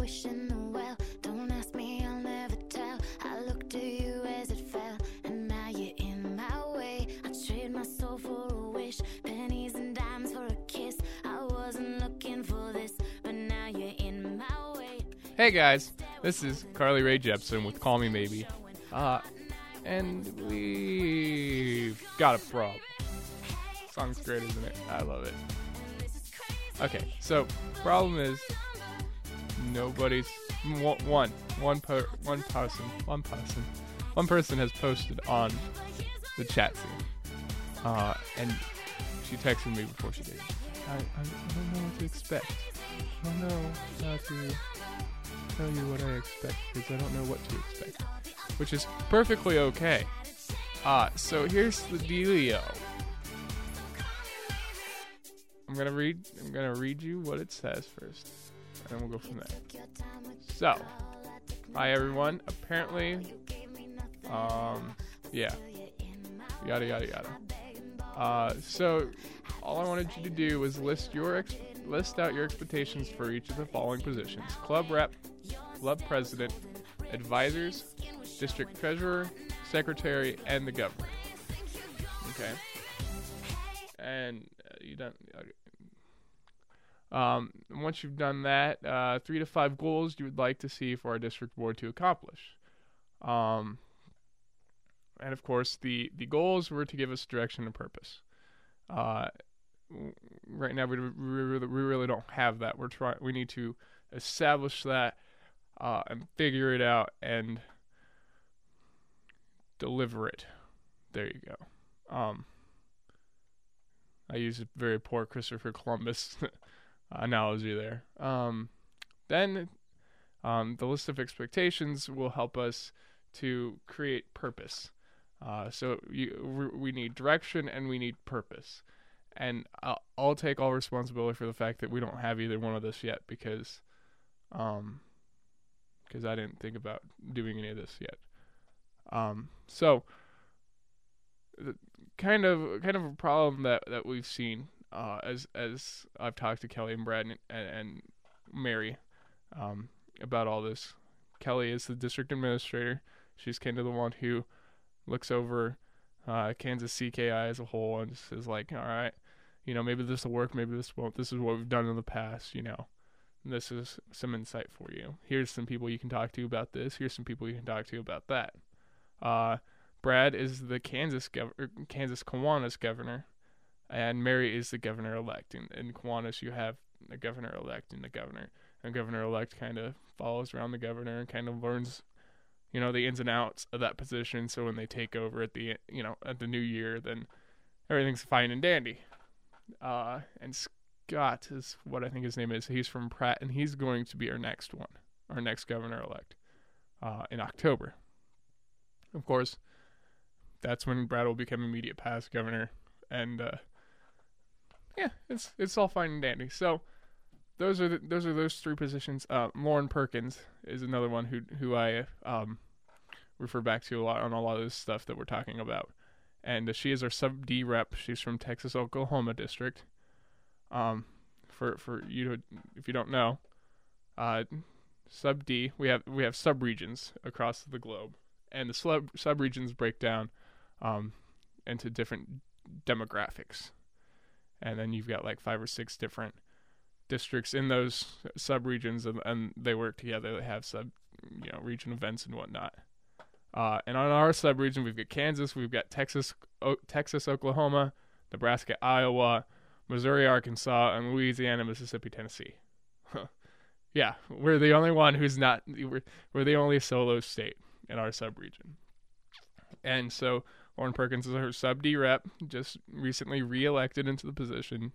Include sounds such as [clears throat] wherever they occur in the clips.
wishing the well. Don't ask me, I'll never tell. I looked to you as it fell, and now you're in my way. I trade my soul for a wish, pennies and dimes for a kiss. I wasn't looking for this, but now you're in my way. Hey guys, this is Carly Rae Jepsen with Call Me Maybe. Uh, and we've got a problem. Song's great, isn't it? I love it. Okay, so problem is nobody's one one per, one person one person one person has posted on the chat scene, uh, and she texted me before she did. I, I, I don't know what to expect. I don't know how to tell you what I expect because I don't know what to expect, which is perfectly okay. Uh, so here's the dealio. I'm gonna read. I'm gonna read you what it says first, and we'll go from there. So, hi everyone. Apparently, um, yeah, yada yada yada. Uh, so all I wanted you to do was list your ex- list out your expectations for each of the following positions: club rep, club president, advisors, district treasurer, secretary, and the governor. Okay. And uh, you don't. Um, once you've done that, uh, three to five goals you would like to see for our district board to accomplish. Um, and of course, the, the goals were to give us direction and purpose. Uh, right now, we, we, really, we really don't have that. We're trying. We need to establish that uh, and figure it out and deliver it. There you go. Um, I used a very poor Christopher Columbus [laughs] analogy there. Um, then um, the list of expectations will help us to create purpose. Uh, so you, we need direction and we need purpose. And I'll, I'll, take all responsibility for the fact that we don't have either one of this yet because, um, because I didn't think about doing any of this yet. Um, so kind of kind of a problem that that we've seen uh, as as I've talked to Kelly and Brad and, and, Mary um, about all this. Kelly is the district administrator. She's kind of the one who looks over uh, Kansas CKI as a whole and is like, all right, you know, maybe this will work, maybe this won't. This is what we've done in the past, you know. This is some insight for you. Here's some people you can talk to about this. Here's some people you can talk to about that. Uh, Brad is the Kansas gov- er, Kansas Kiwanis governor, and Mary is the governor elect. In, in Kiwanis, you have the governor elect and the governor. And governor elect kind of follows around the governor and kind of learns, you know, the ins and outs of that position. So when they take over at the you know at the new year, then everything's fine and dandy. Uh, and Scott is what I think his name is. He's from Pratt, and he's going to be our next one, our next governor elect, uh, in October. Of course, that's when Brad will become immediate past governor, and uh, yeah, it's it's all fine and dandy. So those are the, those are those three positions. Uh, Lauren Perkins is another one who who I um, refer back to a lot on a lot of this stuff that we're talking about, and uh, she is our sub D rep. She's from Texas Oklahoma district. Um, for for you to if you don't know, uh, sub D we have we have sub regions across the globe, and the sub sub regions break down um, into different demographics. And then you've got like five or six different districts in those subregions, and, and they work together. They have sub, you know, region events and whatnot. Uh, and on our subregion, we've got Kansas, we've got Texas, o- Texas, Oklahoma, Nebraska, Iowa, Missouri, Arkansas, and Louisiana, Mississippi, Tennessee. [laughs] yeah, we're the only one who's not. We're, we're the only solo state in our subregion. And so Lauren Perkins is her sub D rep, just recently reelected into the position.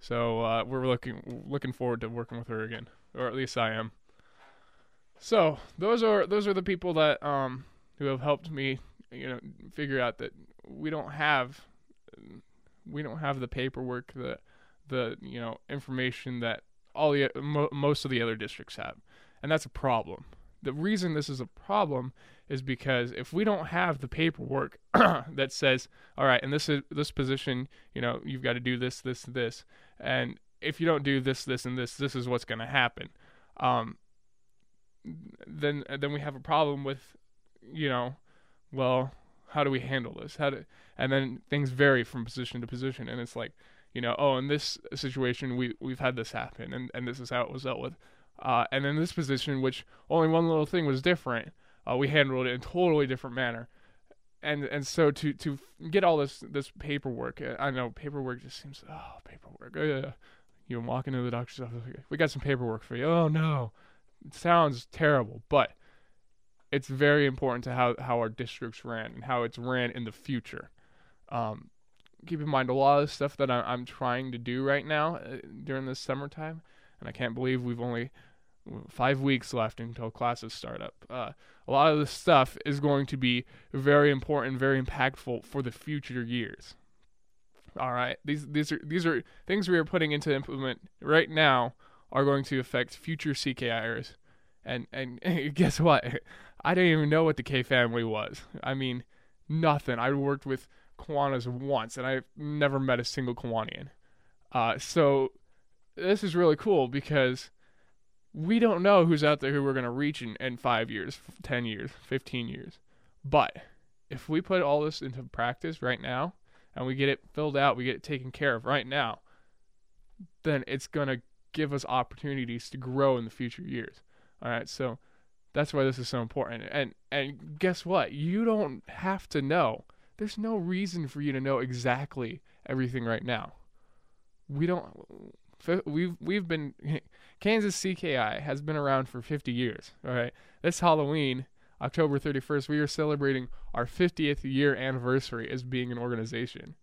So uh, we're looking looking forward to working with her again, or at least I am. So those are those are the people that um who have helped me, you know, figure out that we don't have we don't have the paperwork the the you know information that all the mo- most of the other districts have, and that's a problem. The reason this is a problem is because if we don't have the paperwork [clears throat] that says, all right, in this this position, you know, you've got to do this, this, this, and if you don't do this, this, and this, this is what's going to happen. Um, then then we have a problem with, you know, well, how do we handle this? How do and then things vary from position to position, and it's like, you know, oh, in this situation we we've had this happen, and and this is how it was dealt with. Uh, and in this position, which only one little thing was different, uh, we handled it in a totally different manner. And and so to to get all this this paperwork, uh, I know paperwork just seems oh paperwork. Yeah. You walk into the doctor's office, we got some paperwork for you. Oh no, it sounds terrible, but it's very important to how how our districts ran and how it's ran in the future. Um, keep in mind a lot of stuff that I, am trying to do right now uh, during this summertime, and I can't believe we've only five weeks left until classes start up. Uh, a lot of this stuff is going to be very important, very impactful for the future years. All right, these these are these are things we are putting into implement right now are going to affect future CKIers. And and [laughs] guess what? I didn't even know what the K family was. I mean, nothing. I worked with Kiwanis once, and I've never met a single Kiwanian. Uh, so this is really cool because we don't know who's out there who we're going to reach in, in five years, 10 years, 15 years. But if we put all this into practice right now and we get it filled out, we get it taken care of right now, then it's going to give us opportunities to grow in the future years. All right. So that's why this is so important. And and guess what? You don't have to know. There's no reason for you to know exactly everything right now. We don't we've we've been [laughs] Kansas CKI has been around for 50 years. All right, this Halloween, October 31st, we are celebrating our 50th year anniversary as being an organization.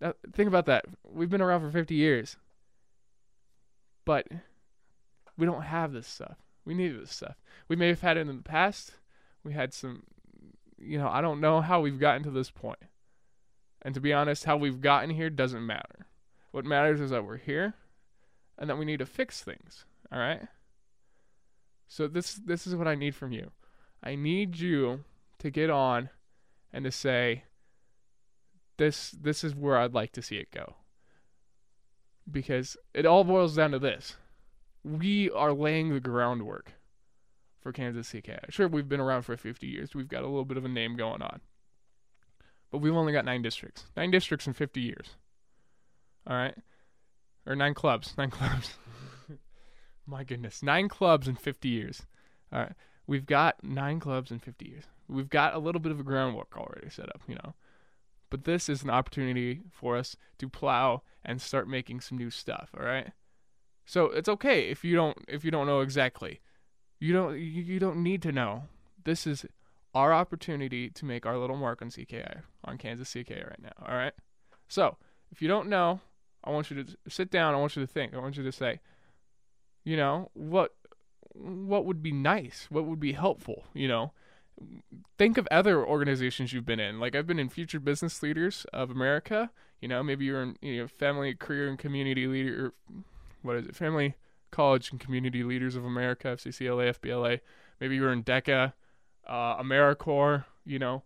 Now, think about that. We've been around for 50 years, but we don't have this stuff. We need this stuff. We may have had it in the past. We had some, you know, I don't know how we've gotten to this point. And to be honest, how we've gotten here doesn't matter. What matters is that we're here and that we need to fix things. All right? So this this is what I need from you. I need you to get on and to say this this is where I'd like to see it go. Because it all boils down to this. We are laying the groundwork for Kansas CK. Sure, we've been around for 50 years. We've got a little bit of a name going on. But we've only got 9 districts. 9 districts in 50 years. All right? or nine clubs, nine [laughs] clubs. My goodness, nine clubs in 50 years. All right, we've got nine clubs in 50 years. We've got a little bit of a groundwork already set up, you know. But this is an opportunity for us to plow and start making some new stuff. All right. So it's okay if you don't if you don't know exactly. You don't you don't need to know. This is our opportunity to make our little mark on CKI on Kansas CKI right now. All right. So if you don't know, I want you to sit down. I want you to think. I want you to say, you know, what what would be nice? What would be helpful? You know, think of other organizations you've been in. Like I've been in Future Business Leaders of America. You know, maybe you're in you know Family Career and Community Leader. What is it? Family College and Community Leaders of America, FCCLA, FBLA. Maybe you're in DECA, uh, AmeriCorps. You know,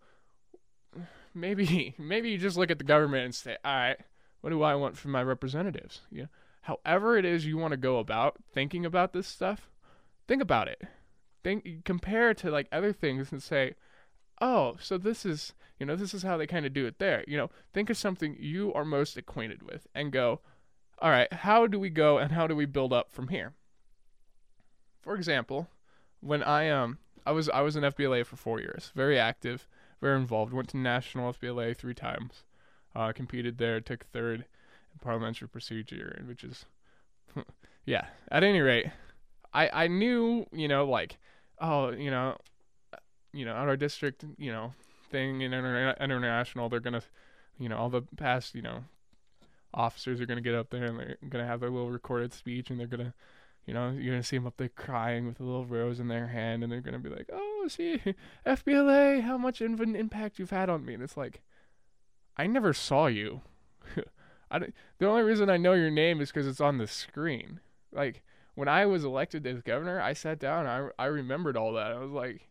maybe [laughs] maybe you just look at the government and say, all right what do I want from my representatives? You know, however it is you want to go about thinking about this stuff, think about it. Think compare to like other things and say, "Oh, so this is, you know, this is how they kind of do it there." You know, think of something you are most acquainted with and go, "All right, how do we go and how do we build up from here?" For example, when I um I was I was in FBLA for 4 years, very active, very involved, went to national FBLA 3 times. Uh, competed there, took third in parliamentary procedure, which is, [laughs] yeah. At any rate, I I knew you know like, oh you know, you know our district you know thing in interna- international they're gonna, you know all the past you know, officers are gonna get up there and they're gonna have their little recorded speech and they're gonna you know, you're gonna see them up there crying with a little rose in their hand, and they're gonna be like, "Oh, see, FBLA, how much of an impact you've had on me." And it's like, I never saw you. [laughs] I, the only reason I know your name is because it's on the screen. Like when I was elected as governor, I sat down. I I remembered all that. I was like,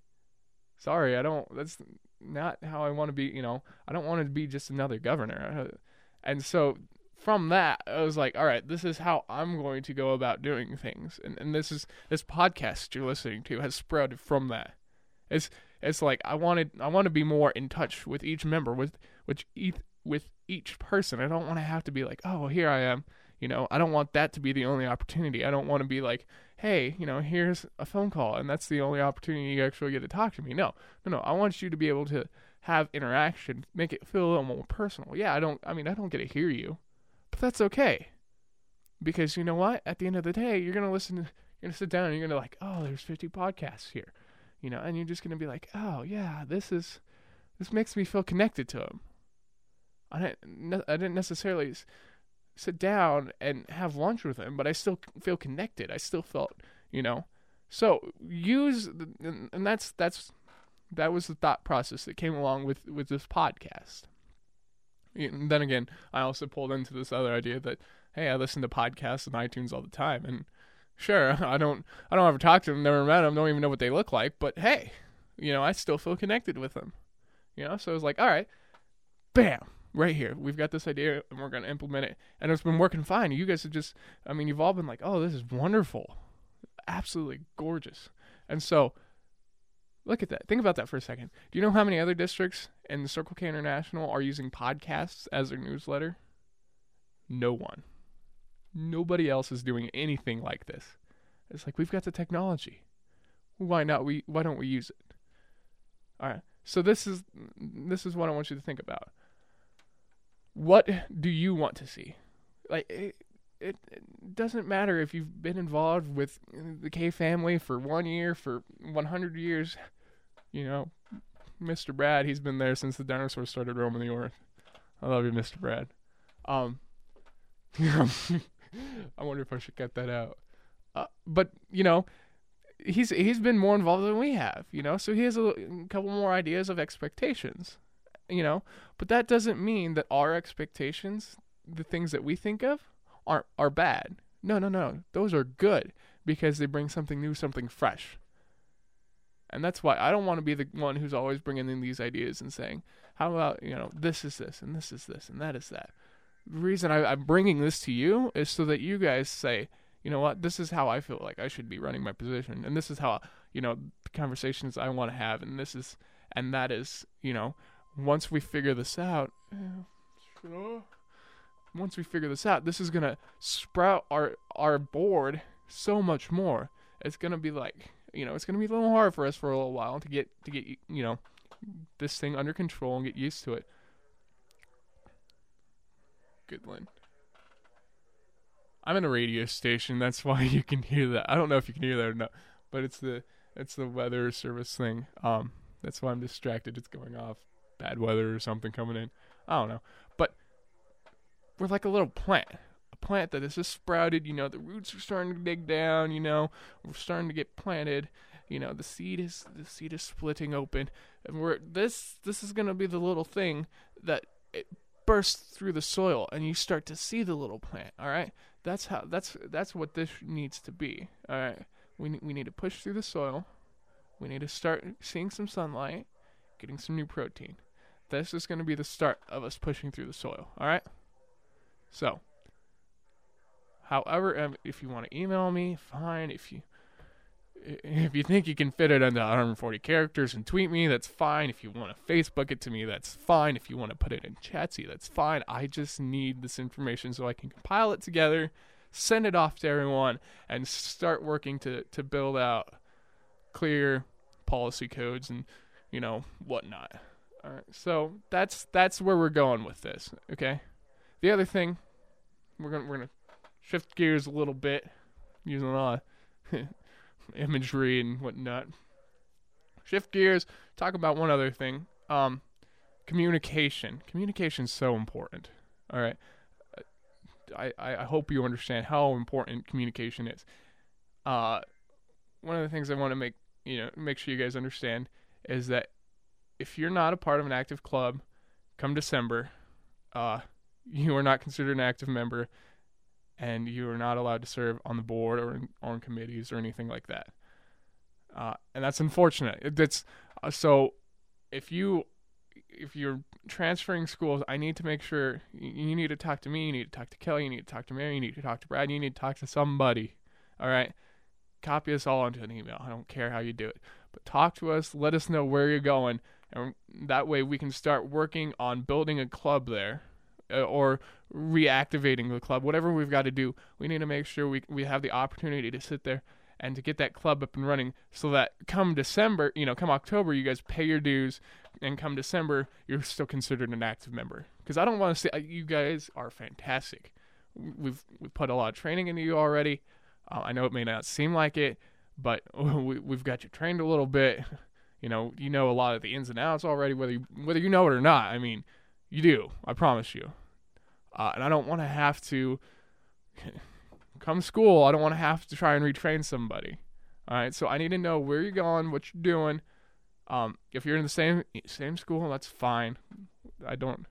sorry, I don't. That's not how I want to be. You know, I don't want to be just another governor. [laughs] And so from that, I was like, all right, this is how I'm going to go about doing things. And and this is this podcast you're listening to has sprouted from that. It's it's like I wanted I want to be more in touch with each member with with each with each person. I don't want to have to be like, oh, here I am. You know, I don't want that to be the only opportunity. I don't want to be like, hey, you know, here's a phone call and that's the only opportunity you actually get to talk to me. No, no, no. I want you to be able to have interaction, make it feel a little more personal. Yeah, I don't, I mean, I don't get to hear you, but that's okay. Because you know what? At the end of the day, you're going to listen, you're going to sit down and you're going to like, oh, there's 50 podcasts here, you know, and you're just going to be like, oh, yeah, this is, this makes me feel connected to him. I didn't, I didn't necessarily sit down and have lunch with him, but I still feel connected. I still felt, you know. So use, and that's that's that was the thought process that came along with with this podcast. And then again, I also pulled into this other idea that hey, I listen to podcasts on iTunes all the time, and sure, [laughs] I don't I don't ever talk to them, never met them, don't even know what they look like, but hey, you know, I still feel connected with them. You know, so I was like, all right, bam, right here. We've got this idea and we're going to implement it. And it's been working fine. You guys have just, I mean, you've all been like, oh, this is wonderful. Absolutely gorgeous. And so, look at that. Think about that for a second. Do you know how many other districts in the Circle K International are using podcasts as their newsletter? No one. Nobody else is doing anything like this. It's like we've got the technology. Why not we why don't we use it? All right. So this is this is what I want you to think about what do you want to see? Like it, it, it, doesn't matter if you've been involved with the K family for one year, for 100 years. You know, Mr. Brad, he's been there since the dinosaurs started roaming the earth. I love you, Mr. Brad. Um, [laughs] I wonder if I should cut that out. Uh, but you know, he's he's been more involved than we have. You know, so he has a, a couple more ideas of expectations you know but that doesn't mean that our expectations the things that we think of aren't are bad no no no those are good because they bring something new something fresh and that's why I don't want to be the one who's always bringing in these ideas and saying, how about, you know, this is this and this is this and that is that. The reason I, I'm bringing this to you is so that you guys say, you know what, this is how I feel like I should be running my position. And this is how, you know, the conversations I want to have. And this is, and that is, you know, once we figure this out, once we figure this out, this is gonna sprout our our board so much more. It's gonna be like you know, it's gonna be a little hard for us for a little while to get to get you know this thing under control and get used to it. Good Lynn. I'm in a radio station, that's [laughs] why you can hear that. I don't know if you can hear that or not, but it's the it's the weather service thing. Um, that's why I'm distracted. It's going off bad weather or something coming in. I don't know. But we're like a little plant. A plant that has just sprouted, you know, the roots are starting to dig down, you know, we're starting to get planted. You know, the seed is the seed is splitting open. And we're this this is gonna be the little thing that it bursts through the soil and you start to see the little plant, alright? That's how that's that's what this needs to be. Alright. We we need to push through the soil. We need to start seeing some sunlight, getting some new protein. This is going to be the start of us pushing through the soil. All right. So, however, um, if you want to email me, fine. If you [laughs] if you think you can fit it into 140 characters and tweet me, that's fine. If you want to Facebook it to me, that's fine. If you want to put it in Chatzy, that's fine. I just need this information so I can compile it together, send it off to everyone, and start working to, to build out clear policy codes and, you know, whatnot. All right, so that's that's where we're going with this. Okay. The other thing, we're gonna we're gonna shift gears a little bit, using a lot of [laughs] imagery and whatnot. Shift gears. Talk about one other thing. Um, communication. Communication is so important. All right. I, I hope you understand how important communication is. Uh, one of the things I want to make you know make sure you guys understand is that if you're not a part of an active club come December, uh, [laughs] you are not considered an active member and you are not allowed to serve on the board or in, on committees or anything like that. Uh, and that's unfortunate. That's uh, so if you if you're transferring schools, I need to make sure you need to talk to me, you need to talk to Kelly, you need to talk to Mary, you need to talk to Brad, you need to talk to somebody. All right? Copy us all onto an email. I don't care how you do it. But talk to us, let us know where you're going, and that way we can start working on building a club there uh, or reactivating the club. Whatever we've got to do, we need to make sure we we have the opportunity to sit there and to get that club up and running so that come December, you know, come October, you guys pay your dues, and come December, you're still considered an active member. Because I don't want to say uh, you guys are fantastic. We've we put a lot of training into you already. Uh, I know it may not seem like it, but [laughs] we, we've got you trained a little bit. You know, you know a lot of the ins and outs already, whether you, whether you know it or not. I mean, you do. I promise you. Uh, and I don't want to have to [laughs] come school. I don't want to have to try and retrain somebody. All right. So I need to know where you're going, what you're doing. Um, if you're in the same same school, that's fine. I don't.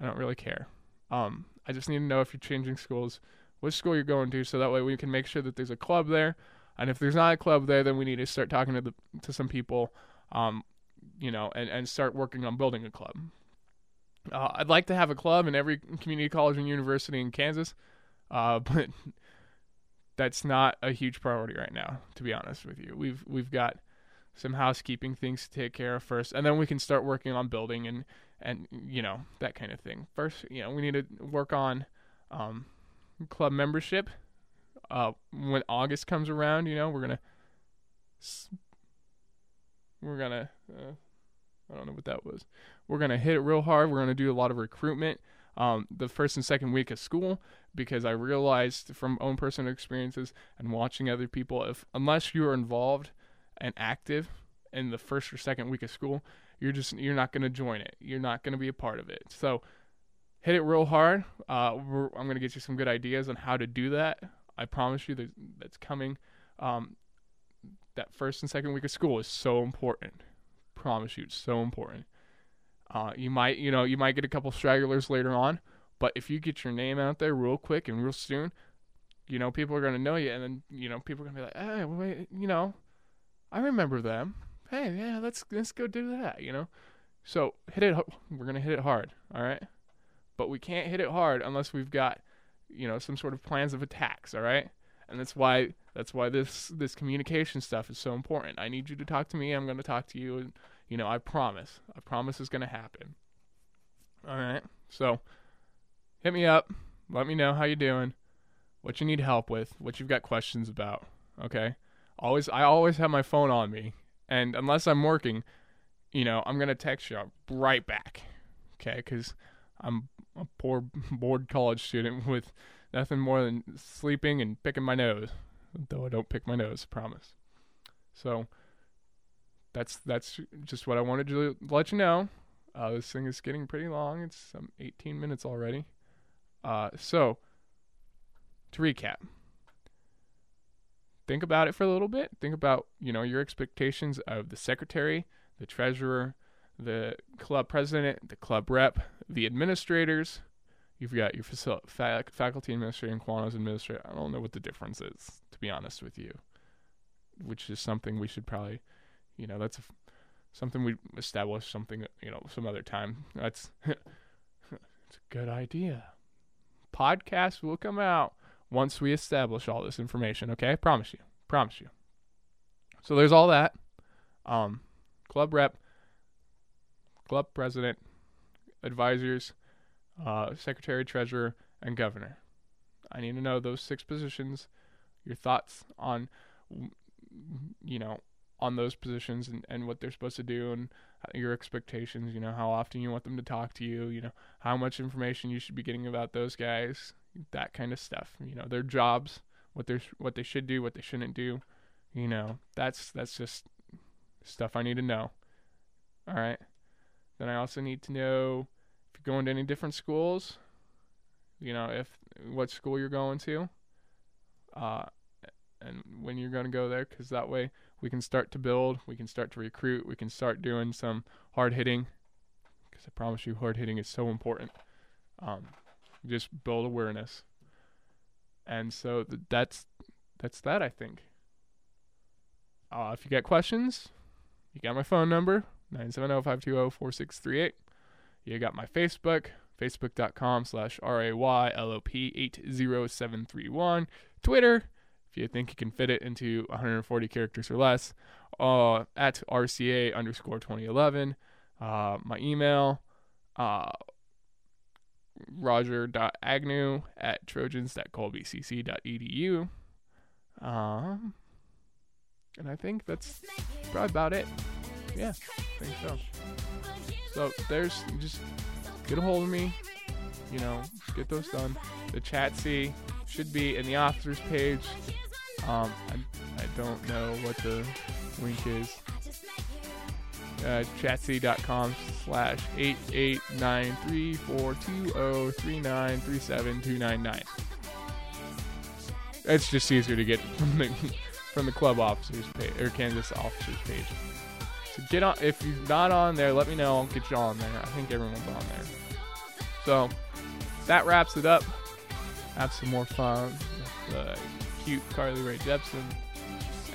I don't really care. Um, I just need to know if you're changing schools, which school you're going to, so that way we can make sure that there's a club there. And if there's not a club there, then we need to start talking to the to some people, um, you know, and, and start working on building a club. Uh, I'd like to have a club in every community college and university in Kansas, uh, [laughs] but that's not a huge priority right now. To be honest with you, we've we've got some housekeeping things to take care of first, and then we can start working on building and and you know that kind of thing. First, you know, we need to work on um, club membership. Uh, when August comes around, you know, we're gonna we're gonna uh, I don't know what that was. We're gonna hit it real hard. We're gonna do a lot of recruitment. Um, the first and second week of school because I realized from own personal experiences and watching other people, if unless you are involved and active in the first or second week of school, you're just you're not gonna join it. You're not gonna be a part of it. So hit it real hard. Uh, I'm gonna get you some good ideas on how to do that. I promise you that that's coming. Um, that first and second week of school is so important promise you, it's so important. Uh, you might, you know, you might get a couple stragglers later on, but if you get your name out there real quick and real soon, you know, people are gonna know you, and then you know, people are gonna be like, hey, wait, you know, I remember them. Hey, yeah, let's let's go do that. You know, so hit it. We're gonna hit it hard, all right. But we can't hit it hard unless we've got, you know, some sort of plans of attacks, all right. And that's why that's why this this communication stuff is so important. I need you to talk to me. I'm going to talk to you, and you know, I promise. I promise it's going to happen. All right. So, hit me up. Let me know how you're doing, what you need help with, what you've got questions about. Okay. Always, I always have my phone on me, and unless I'm working, you know, I'm gonna text you right back. Okay, because I'm a poor [laughs] bored college student [laughs] with nothing more than sleeping and picking my nose. Though I don't pick my nose, promise. So that's that's just what I wanted to let you know. Uh, this thing is getting pretty long. It's um, 18 minutes already. Uh, so to recap, think about it for a little bit. Think about you know your expectations of the secretary, the treasurer, the club president, the club rep, the administrators, You've got your fac- faculty administrator and Kiwanis administrator. I don't know what the difference is, to be honest with you. Which is something we should probably, you know, that's something we establish something, you know, some other time. That's [laughs] it's a good idea. Podcast will come out once we establish all this information. Okay, promise you, promise you. So there's all that. Um, club rep, club president, advisors uh, secretary, treasurer, and governor. I need to know those six positions, your thoughts on, you know, on those positions and, and what they're supposed to do and your expectations, you know, how often you want them to talk to you, you know, how much information you should be getting about those guys, that kind of stuff, you know, their jobs, what they're, what they should do, what they shouldn't do, you know, that's, that's just stuff I need to know. All right. Then I also need to know if you're going to any different schools, you know, if what school you're going to, uh, and when you're going to go there, because that way we can start to build, we can start to recruit, we can start doing some hard hitting. Because I promise you, hard hitting is so important. Um, just build awareness, and so th- that's that's that. I think. Uh, if you got questions, you got my phone number. 970-520-4638. You got my Facebook, facebook.com slash R-A-Y-L-O-P-80731. Twitter, if you think you can fit it into 140 characters or less, uh, at RCA underscore 2011. Uh, my email, uh, roger.agnew at trojans.colbcc.edu. Um, and I think that's probably about it. Yeah, I think so. So there's just get a hold of me. You know, get those done. The Chatzy should be in the officers page. Um, I, I don't know what the link is. Uh, chatzy.com slash 88934203937299. It's just easier to get [laughs] from the, from the club officers page or Kansas officers page. Get on if you're not on there, let me know. I'll get you on there. I think everyone's on there. So that wraps it up. Have some more fun with the cute Carly Rae Jepsen.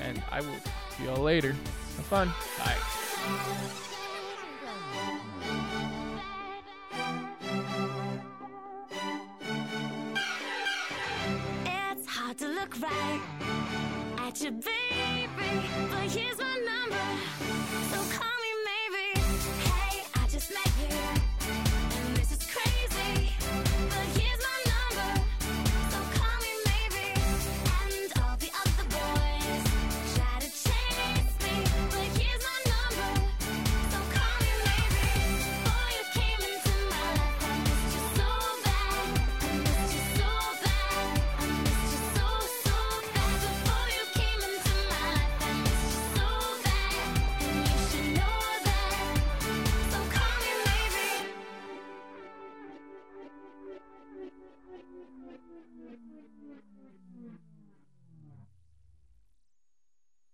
And I will see y'all later. Have fun. Bye.